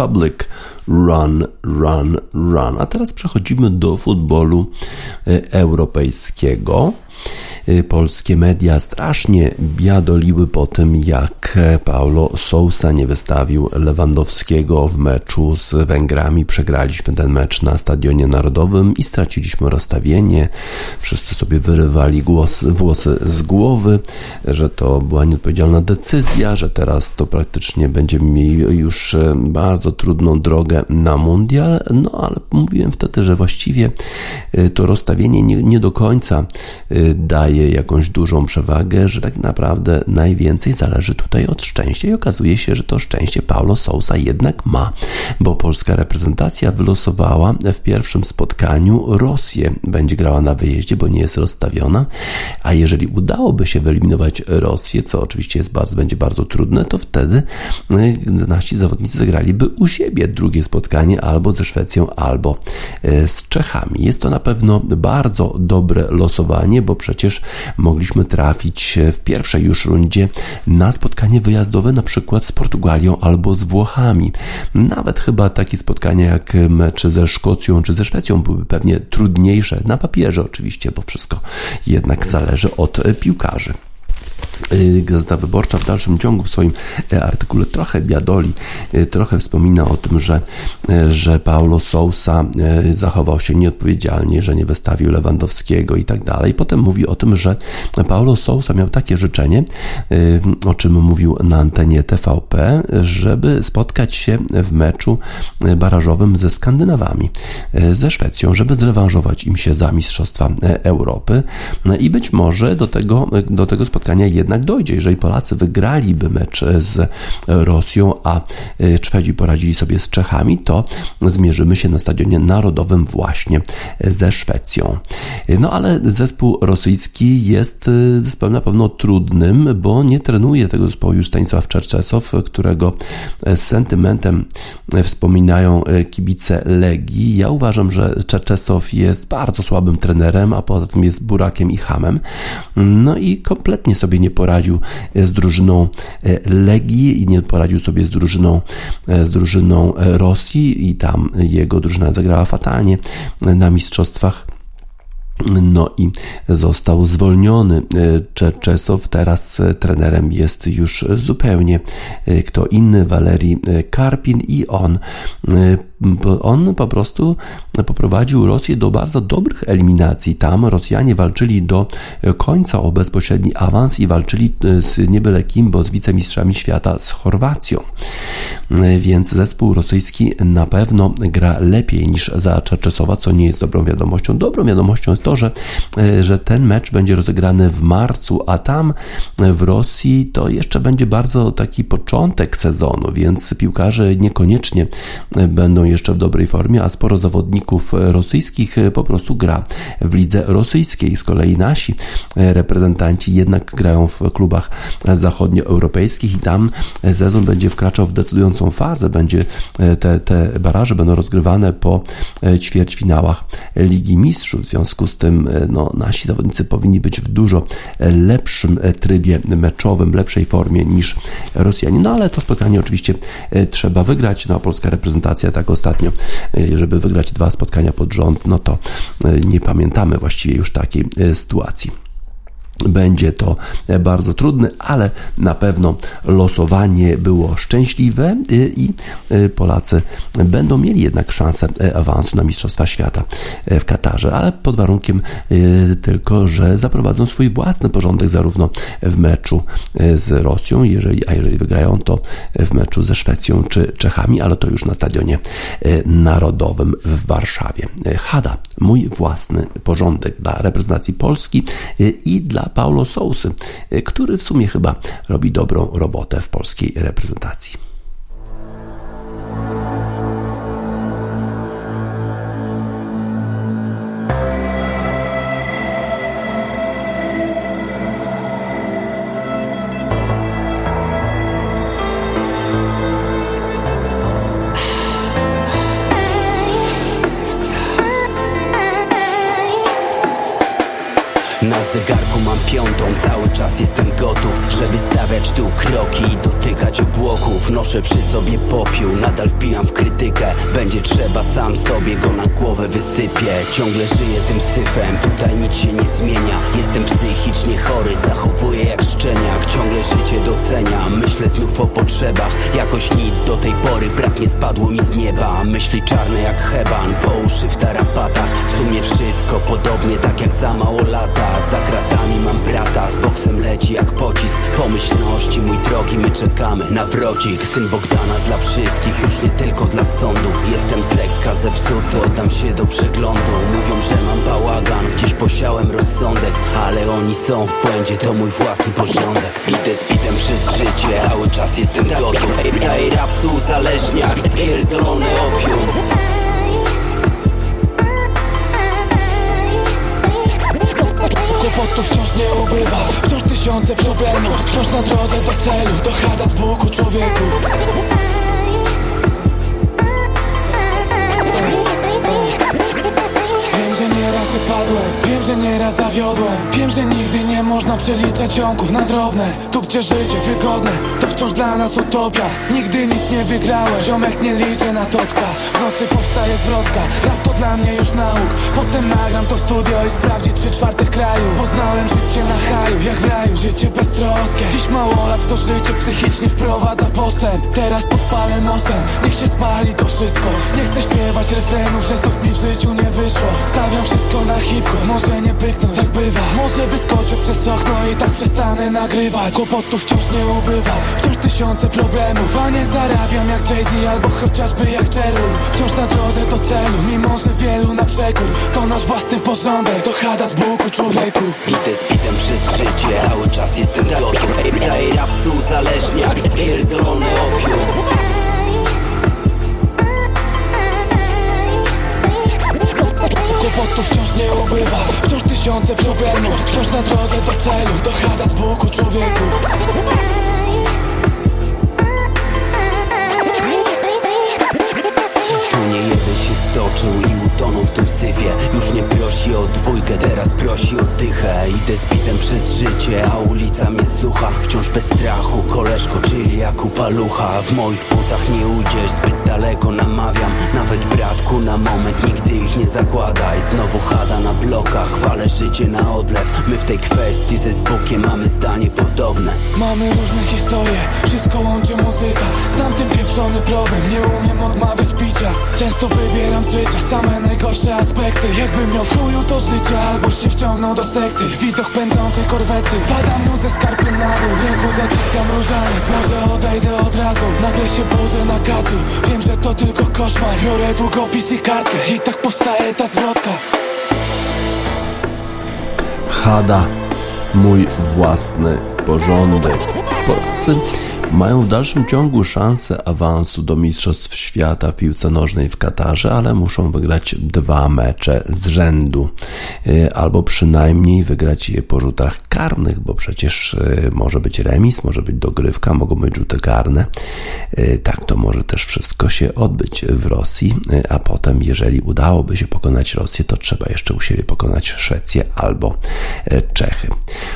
Republic. Run, run, run. A teraz przechodzimy do futbolu e, europejskiego. E, Polskie media strasznie biadoliły po tym, jak Paulo Sousa nie wystawił Lewandowskiego w meczu z Węgrami. Przegraliśmy ten mecz na Stadionie Narodowym i straciliśmy rozstawienie. Wszyscy sobie wyrywali głos, włosy z głowy, że to była nieodpowiedzialna decyzja, że teraz to praktycznie będziemy mieli już e, bardzo trudną drogę na mundial. No ale mówiłem wtedy, że właściwie e, to rozstawienie nie, nie do końca e, daje jakąś dużą przewagę, że tak naprawdę najwięcej zależy tutaj od szczęścia i okazuje się, że to szczęście Paulo Sousa jednak ma, bo polska reprezentacja wylosowała w pierwszym spotkaniu Rosję. Będzie grała na wyjeździe, bo nie jest rozstawiona, a jeżeli udałoby się wyeliminować Rosję, co oczywiście jest bardzo, będzie bardzo trudne, to wtedy y, nasi zawodnicy zagraliby u siebie drugie spotkanie albo ze Szwecją, albo y, z Czechami. Jest to na pewno bardzo dobre losowanie, bo przecież mogliśmy trafić w pierwszej już rundzie na spotkanie wyjazdowe na przykład z Portugalią albo z Włochami. Nawet chyba takie spotkania jak mecze ze Szkocją czy ze Szwecją byłyby pewnie trudniejsze na papierze oczywiście, bo wszystko jednak zależy od piłkarzy. Y, Gazeta Wyborcza w dalszym ciągu w swoim e, artykule trochę biadoli, y, trochę wspomina o tym, że, y, że Paulo Sousa zachował się nieodpowiedzialnie, że nie wystawił Lewandowskiego i tak dalej. Potem mówi o tym, że Paulo Sousa miał takie życzenie, o czym mówił na antenie TVP, żeby spotkać się w meczu barażowym ze Skandynawami, ze Szwecją, żeby zrewanżować im się za Mistrzostwa Europy i być może do tego, do tego spotkania jednak dojdzie. Jeżeli Polacy wygraliby mecz z Rosją, a e, Szwedzi poradzili sobie z Czechami, to zmierzymy się na stadionie narodowym właśnie ze Szwecją. No ale zespół rosyjski jest e, zespołem na pewno trudnym, bo nie trenuje tego zespołu już Stanisław Czerczesow, którego z sentymentem wspominają e, kibice Legii. Ja uważam, że Czerczesow jest bardzo słabym trenerem, a poza tym jest burakiem i hamem. No i kompletnie sobie nie poradził e, z drużyną e, Legii i nie poradził sobie z drużyną, e, z drużyną Rosji i tam jego drużyna zagrała fatalnie na mistrzostwach. No i został zwolniony Czerczesow. Teraz trenerem jest już zupełnie kto inny, Walerii Karpin i on on po prostu poprowadził Rosję do bardzo dobrych eliminacji. Tam Rosjanie walczyli do końca o bezpośredni awans i walczyli e, z niebyle kim, bo z wicemistrzami świata z Chorwacją. E, więc zespół rosyjski na pewno gra lepiej niż za Czerczesowa, co nie jest dobrą wiadomością. Dobrą wiadomością jest to, że, e, że ten mecz będzie rozegrany w marcu, a tam w Rosji to jeszcze będzie bardzo taki początek sezonu, więc piłkarze niekoniecznie będą jeszcze w dobrej formie, a sporo zawodników rosyjskich po prostu gra w lidze rosyjskiej. Z kolei nasi reprezentanci jednak grają w klubach zachodnioeuropejskich i tam sezon będzie wkraczał w decydującą fazę. Będzie te, te baraże będą rozgrywane po ćwierćfinałach Ligi Mistrzów. W związku z tym no, nasi zawodnicy powinni być w dużo lepszym trybie meczowym, lepszej formie niż Rosjanie. No ale to spotkanie oczywiście trzeba wygrać. No, a polska reprezentacja tak ostatnio, e, żeby wygrać dwa spotkania pod rząd, no to e, nie pamiętamy właściwie już takiej e, sytuacji. Będzie to bardzo trudne, ale na pewno losowanie było szczęśliwe i Polacy będą mieli jednak szansę awansu na Mistrzostwa Świata w Katarze, ale pod warunkiem tylko, że zaprowadzą swój własny porządek zarówno w meczu z Rosją, jeżeli, a jeżeli wygrają, to w meczu ze Szwecją czy Czechami, ale to już na stadionie narodowym w Warszawie. Hada, mój własny porządek dla reprezentacji Polski i dla Paulo Sousy, który w sumie chyba robi dobrą robotę w polskiej reprezentacji. Piątą Cały czas jestem gotów, żeby stawiać tu kroki I dotykać obłoków. Noszę przy sobie popiół, nadal wpijam w krytykę. Będzie trzeba, sam sobie go na głowę wysypię. Ciągle żyję tym syfem, tutaj nic się nie zmienia. Jestem psychicznie chory, zachowuję jak szczeniak. Ciągle życie doceniam, myślę znów o potrzebach. Jakoś nic do tej pory brak nie spadło mi z nieba. Myśli czarne jak heban, po uszy w tarapatach. W sumie wszystko podobnie, tak jak za mało lata. Za kratami mam brata Z boksem leci jak pocisk Pomyślności mój drogi my czekamy na wroci Wąsik, syn Bogdana dla wszystkich Już nie tylko dla sądu Jestem z lekka zepsuty, oddam się do przeglądu Mówią, że mam bałagan Gdzieś posiałem rozsądek Ale oni są w błędzie, to mój własny porządek Idę z bitem przez życie Cały czas jestem gotów Daj rapcu uzależniak Pierdolony opium Wciąż nie ubywa. Wciąż tysiące problemów Wciąż na drodze do celu. Dochada z Bogu człowieku. Wiem, że nieraz wypadłem Wiem, że nieraz zawiodłem. Wiem, że nigdy nie można przeliczać ciągów na drobne. Tu gdzie życie wygodne To wciąż dla nas utopia. Nigdy nic nie wygrałem Ziomek nie liczę na totka. W nocy powstaje zwrotka Rap to dla mnie już nauk. Potem nagram to studio i sprawdzi trzy czwartych kraju. Poznałem życie na haju Jak w raju, życie beztroskie. Dziś mało lat to życie psychicznie wprowadza postęp. Teraz podpalę nosem Niech się spali to wszystko. Nie chcę śpiewać refrenów Że znów mi w życiu nie wyszło. Stawiam wszystko na hip-hop Może nie pyknąć, tak bywa. Może wyskoczę przez okno i tak przestanę nagrywać. Kłopotów wciąż nie ubywa Wciąż tysiące problemów. A nie zarabiam jak Jay-Z albo chociażby jak Cherul Wciąż na drodze do celu Mimo, że wielu na przekór. To nasz własny porządek To chada z Bogu człowieku. Idę z bitem przez życie Cały czas jestem gotów Daj rapcu uzależniak Pierdolony opium. Kłopotów wciąż nie ubywa. Wciąż tysiące problemów. Wciąż na drodze do celu. To chada z Bogu człowieku stoczył i utonął w tym syfie. Już nie prosi o dwójkę, teraz prosi o dychę. Idę z bitem przez życie, a ulica mnie słucha. Wciąż bez strachu, koleżko, czyli jak u palucha. W moich butach nie ujdziesz, zbyt daleko namawiam. Nawet bratku na moment, nigdy ich nie zakładaj. Znowu chada na blokach, chwalę życie na odlew. My w tej kwestii ze Zbukiem mamy zdanie podobne. Mamy różne historie, wszystko łączy muzyka. Znam ten pieprzony problem, nie umiem odmawiać picia. Często wybieram z życia same najgorsze aspekty. Jakbym miał w chuju to życie, albo się wciągnął do sekty. Widok pędzącej korwety, spadam mu ze skarpy na dół. W ręku zaciskam różaniec, może odejdę od razu. Nagle się budzę na kacu, wiem, że to tylko koszmar. Biorę długopis i kartkę. I tak powstaje ta zwrotka. Hada, mój własny porządek. Polacy mają w dalszym ciągu szansę awansu do Mistrzostw Świata w piłce nożnej w Katarze, ale muszą wygrać dwa mecze z rzędu. Y, Albo przynajmniej wygrać je po rzutach karnych, bo przecież y, może być remis, może być dogrywka, mogą być rzuty karne. Y, Tak to może też wszystko się odbyć w Rosji, a potem, jeżeli udałoby się pokonać Rosję, to trzeba jeszcze u siebie pokonać Szwecję albo Czechy.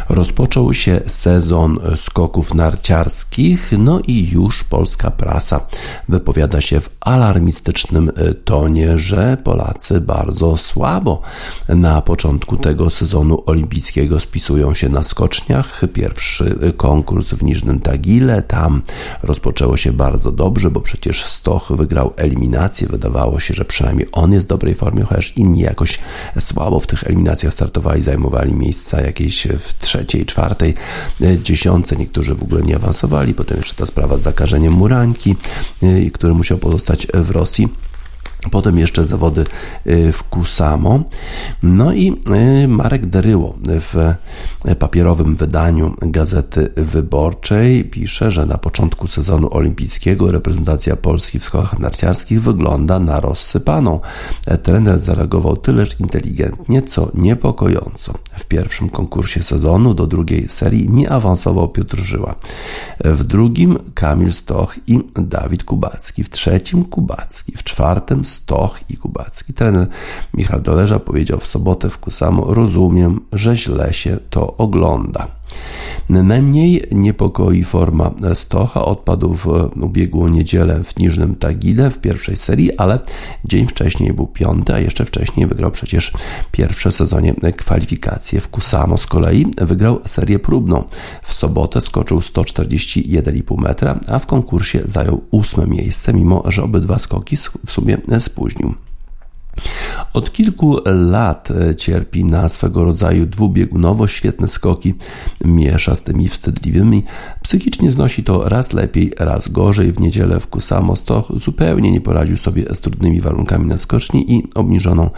Rozpoczął się sezon skoków narciarskich, no i już polska prasa wypowiada się w alarmistycznym y, tonie, że Polacy bardzo słabo na początku tego sezonu olimpijskiego spisują się na skoczniach. Pierwszy y, konkurs w Niżnym Tagile, tam rozpoczęło się bardzo dobrze, bo przecież Stoch wygrał eliminację. Wydawało się, że przynajmniej on jest w dobrej formie, chociaż inni jakoś słabo w tych eliminacjach startowali, zajmowali miejsca jakieś w trzeciej, czwartej, e, dziesiątce. Niektórzy w ogóle nie awansowali. Potem jeszcze ta sprawa z zakażeniem Muranki, e, który musiał pozostać w Rosji. Potem jeszcze zawody y, w Kusamo. No i y, Marek Deryło w papierowym wydaniu Gazety Wyborczej pisze, że na początku sezonu olimpijskiego reprezentacja Polski w skokach narciarskich wygląda na rozsypaną. Trener zareagował tyleż inteligentnie, co niepokojąco. W pierwszym konkursie sezonu do drugiej serii nie awansował Piotr Żyła. W drugim Kamil Stoch i Dawid Kubacki. W trzecim Kubacki. W czwartym Stoch i Kubacki. Trener Michał Doleża powiedział w sobotę w Kusamo: Rozumiem, że źle się to ogląda. Najmniej niepokoi forma Stocha. Odpadł w ubiegłą niedzielę w Niżnym Tagile w pierwszej serii, ale dzień wcześniej był piąty, a jeszcze wcześniej wygrał przecież pierwsze sezonie kwalifikacje. W Kusamo z kolei wygrał serię próbną. W sobotę skoczył 141,5 metra, a w konkursie zajął ósme miejsce, mimo że obydwa skoki w sumie spóźnił. Od kilku lat e, cierpi na swego rodzaju dwubiegunowość, świetne skoki, miesza z tymi wstydliwymi. Psychicznie znosi to raz lepiej, raz gorzej. W niedzielę w Kusamo Stoch zupełnie nie poradził sobie z trudnymi warunkami na skoczni i, obniżoną,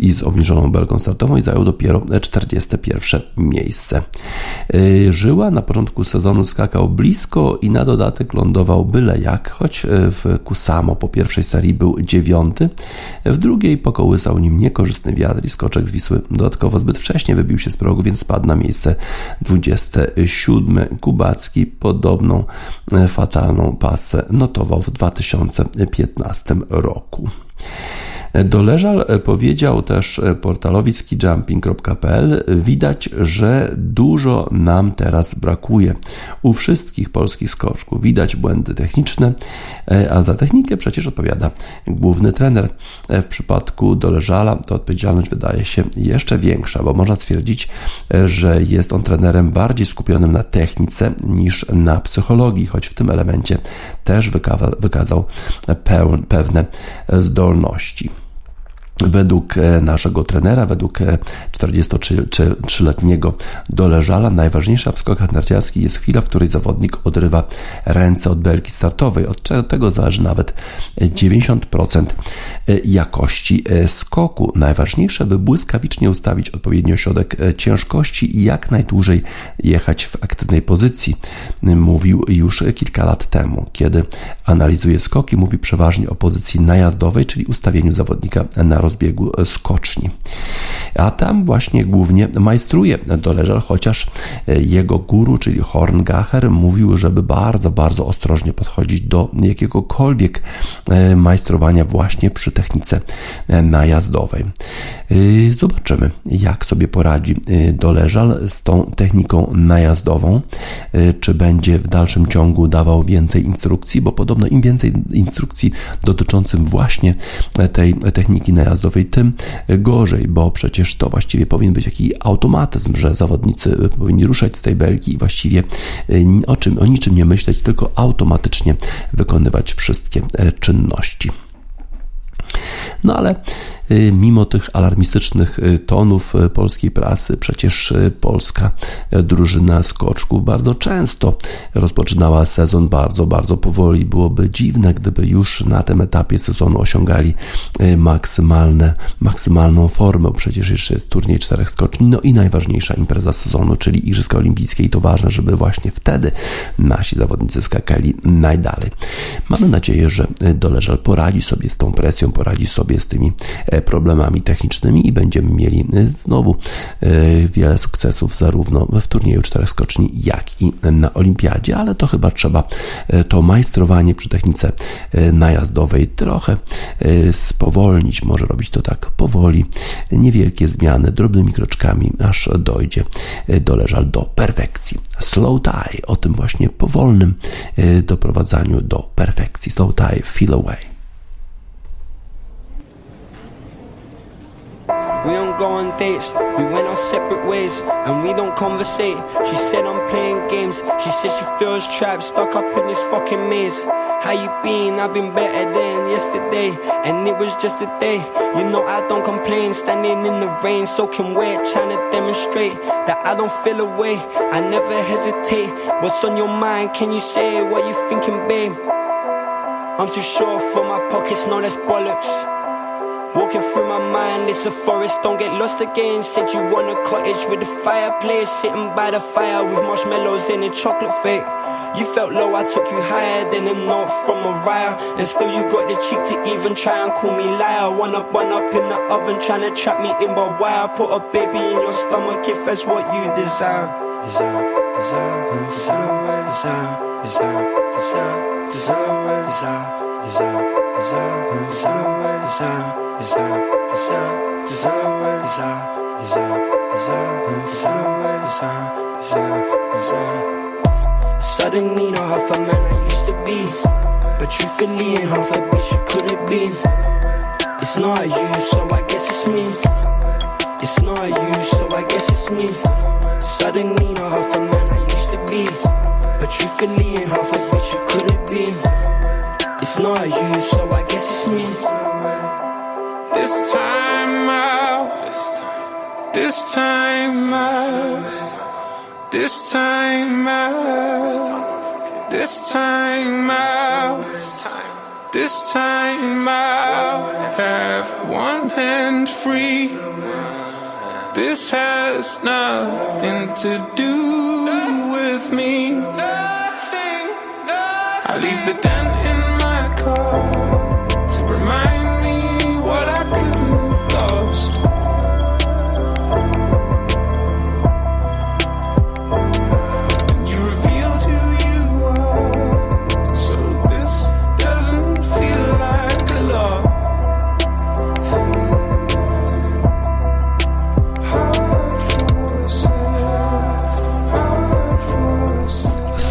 i z obniżoną belką startową i zajął dopiero 41 miejsce. E, Żyła na początku sezonu skakał blisko i na dodatek lądował byle jak, choć e, w Kusamo po pierwszej serii był dziewiąty, w drugiej pokołysał nim niekorzystny wiatr i skoczek z Wisły dodatkowo zbyt wcześnie wybił się z progu, więc spadł na miejsce 27. Kubacki podobną e, fatalną pasę notował w 2015 roku. Doleżal powiedział też portalowi skijumping.pl widać, że dużo nam teraz brakuje. U wszystkich polskich skoczków widać błędy techniczne, a za technikę przecież odpowiada główny trener. W przypadku Doleżala to odpowiedzialność wydaje się jeszcze większa, bo można stwierdzić, że jest on trenerem bardziej skupionym na technice niż na psychologii, choć w tym elemencie też wykazał pewne zdolności. Według e, naszego trenera, według 43-letniego e, doleżala, najważniejsza w skokach narciarskich jest chwila, w której zawodnik odrywa ręce od belki startowej. Od tego zależy nawet 90% e, jakości skoku. Najważniejsze, by błyskawicznie ustawić odpowiedni ośrodek ciężkości i jak najdłużej jechać w aktywnej pozycji. Mówił już kilka lat temu. Kiedy analizuje skoki, mówi przeważnie o pozycji najazdowej, czyli ustawieniu zawodnika na rozbiegu skoczni. A tam właśnie głównie majstruje Doleżal, chociaż jego guru, czyli Horngacher, mówił, żeby bardzo, bardzo ostrożnie podchodzić do jakiegokolwiek e, majstrowania właśnie przy technice e, najazdowej. E, zobaczymy, jak sobie poradzi Doleżal z tą techniką najazdową, czy będzie w dalszym ciągu dawał więcej instrukcji, bo podobno im więcej instrukcji dotyczącym właśnie tej techniki najazdowej, jazdowej, tym gorzej, bo przecież to właściwie powinien być jakiś automatyzm, że zawodnicy powinni ruszać z tej belki i właściwie e, o, czym, o niczym nie myśleć, tylko automatycznie wykonywać wszystkie e, czynności. No ale mimo tych alarmistycznych y, tonów y, polskiej prasy, przecież polska drużyna skoczków bardzo często rozpoczynała sezon bardzo, bardzo powoli. Byłoby dziwne, gdyby już na tym etapie sezonu osiągali maksymalne, maksymalną formę. Przecież jeszcze jest turniej czterech skoczni, no i najważniejsza impreza sezonu, czyli Igrzyska Olimpijskie i to ważne, żeby właśnie wtedy nasi zawodnicy skakali najdalej. Mamy nadzieję, że Doleżal poradzi sobie z tą presją, poradzi sobie z tymi e, problemami technicznymi i będziemy mieli e, znowu e, wiele sukcesów zarówno w turnieju czterech skoczni, jak i na olimpiadzie, ale to chyba trzeba to majstrowanie przy technice najazdowej trochę spowolnić, może robić to tak powoli, niewielkie zmiany, drobnymi kroczkami, aż dojdzie doleżal do perfekcji. Slow tie, o tym właśnie powolnym doprowadzaniu do perfekcji. Slow tie, feel away. We don't go on dates, we went our separate ways, and we don't conversate. She said I'm playing games, she said she feels trapped, stuck up in this fucking maze. How you been? I've been better than yesterday, and it was just a day. You know I don't complain, standing in the rain, soaking wet, trying to demonstrate that I don't feel away. I never hesitate. What's on your mind? Can you say what you thinking, babe? I'm too sure for my pockets, no, that's bollocks. Walking through my mind, it's a forest, don't get lost again. Said you want a cottage with a fireplace, sitting by the fire with marshmallows and a chocolate fake. You felt low, I took you higher than a note from a rire. And still you got the cheek to even try and call me liar. One up, one up in the oven, trying to trap me in by wire. Put a baby in your stomach if that's what you desire. Desire, desire, desire, desire, desire, desire, desire, desire, desire, desire, desire, desire desire, desire, desire, desire, desire, desire, desire, desire, desire, desire. Suddenly, not half a man I used to be, but truthfully, ain't half a bitch you couldn't be. It's not you, so I guess it's me. It's not you, so I guess it's me. Suddenly, not half a man I used to be, but truthfully, ain't half a bitch you couldn't be. It's not you, so I guess it's me. This time I'll. This time. This time out. This time I'll. This time I'll. This time I'll Have one hand free. This has nothing to do with me. I leave the dance.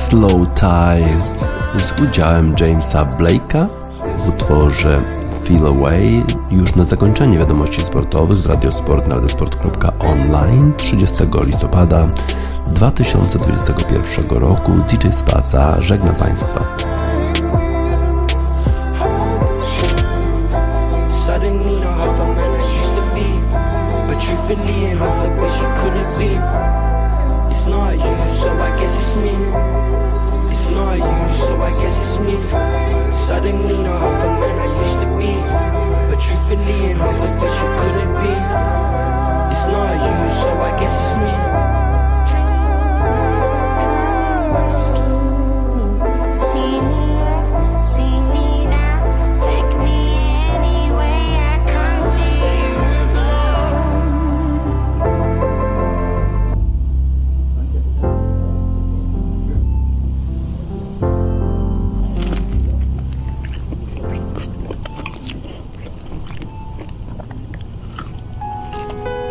Slow Tide z udziałem Jamesa Blake'a w utworze Feel Away już na zakończenie wiadomości sportowych w Radiosport na radiosport.online 30 listopada 2021 roku DJ Spaca żegna Państwa. Not you, so I guess it's me. It's not you, so I guess it's me. Suddenly, not half a man I used to be. But truthfully, ain't half the bitch you couldn't be. It's not you, so I guess it's me.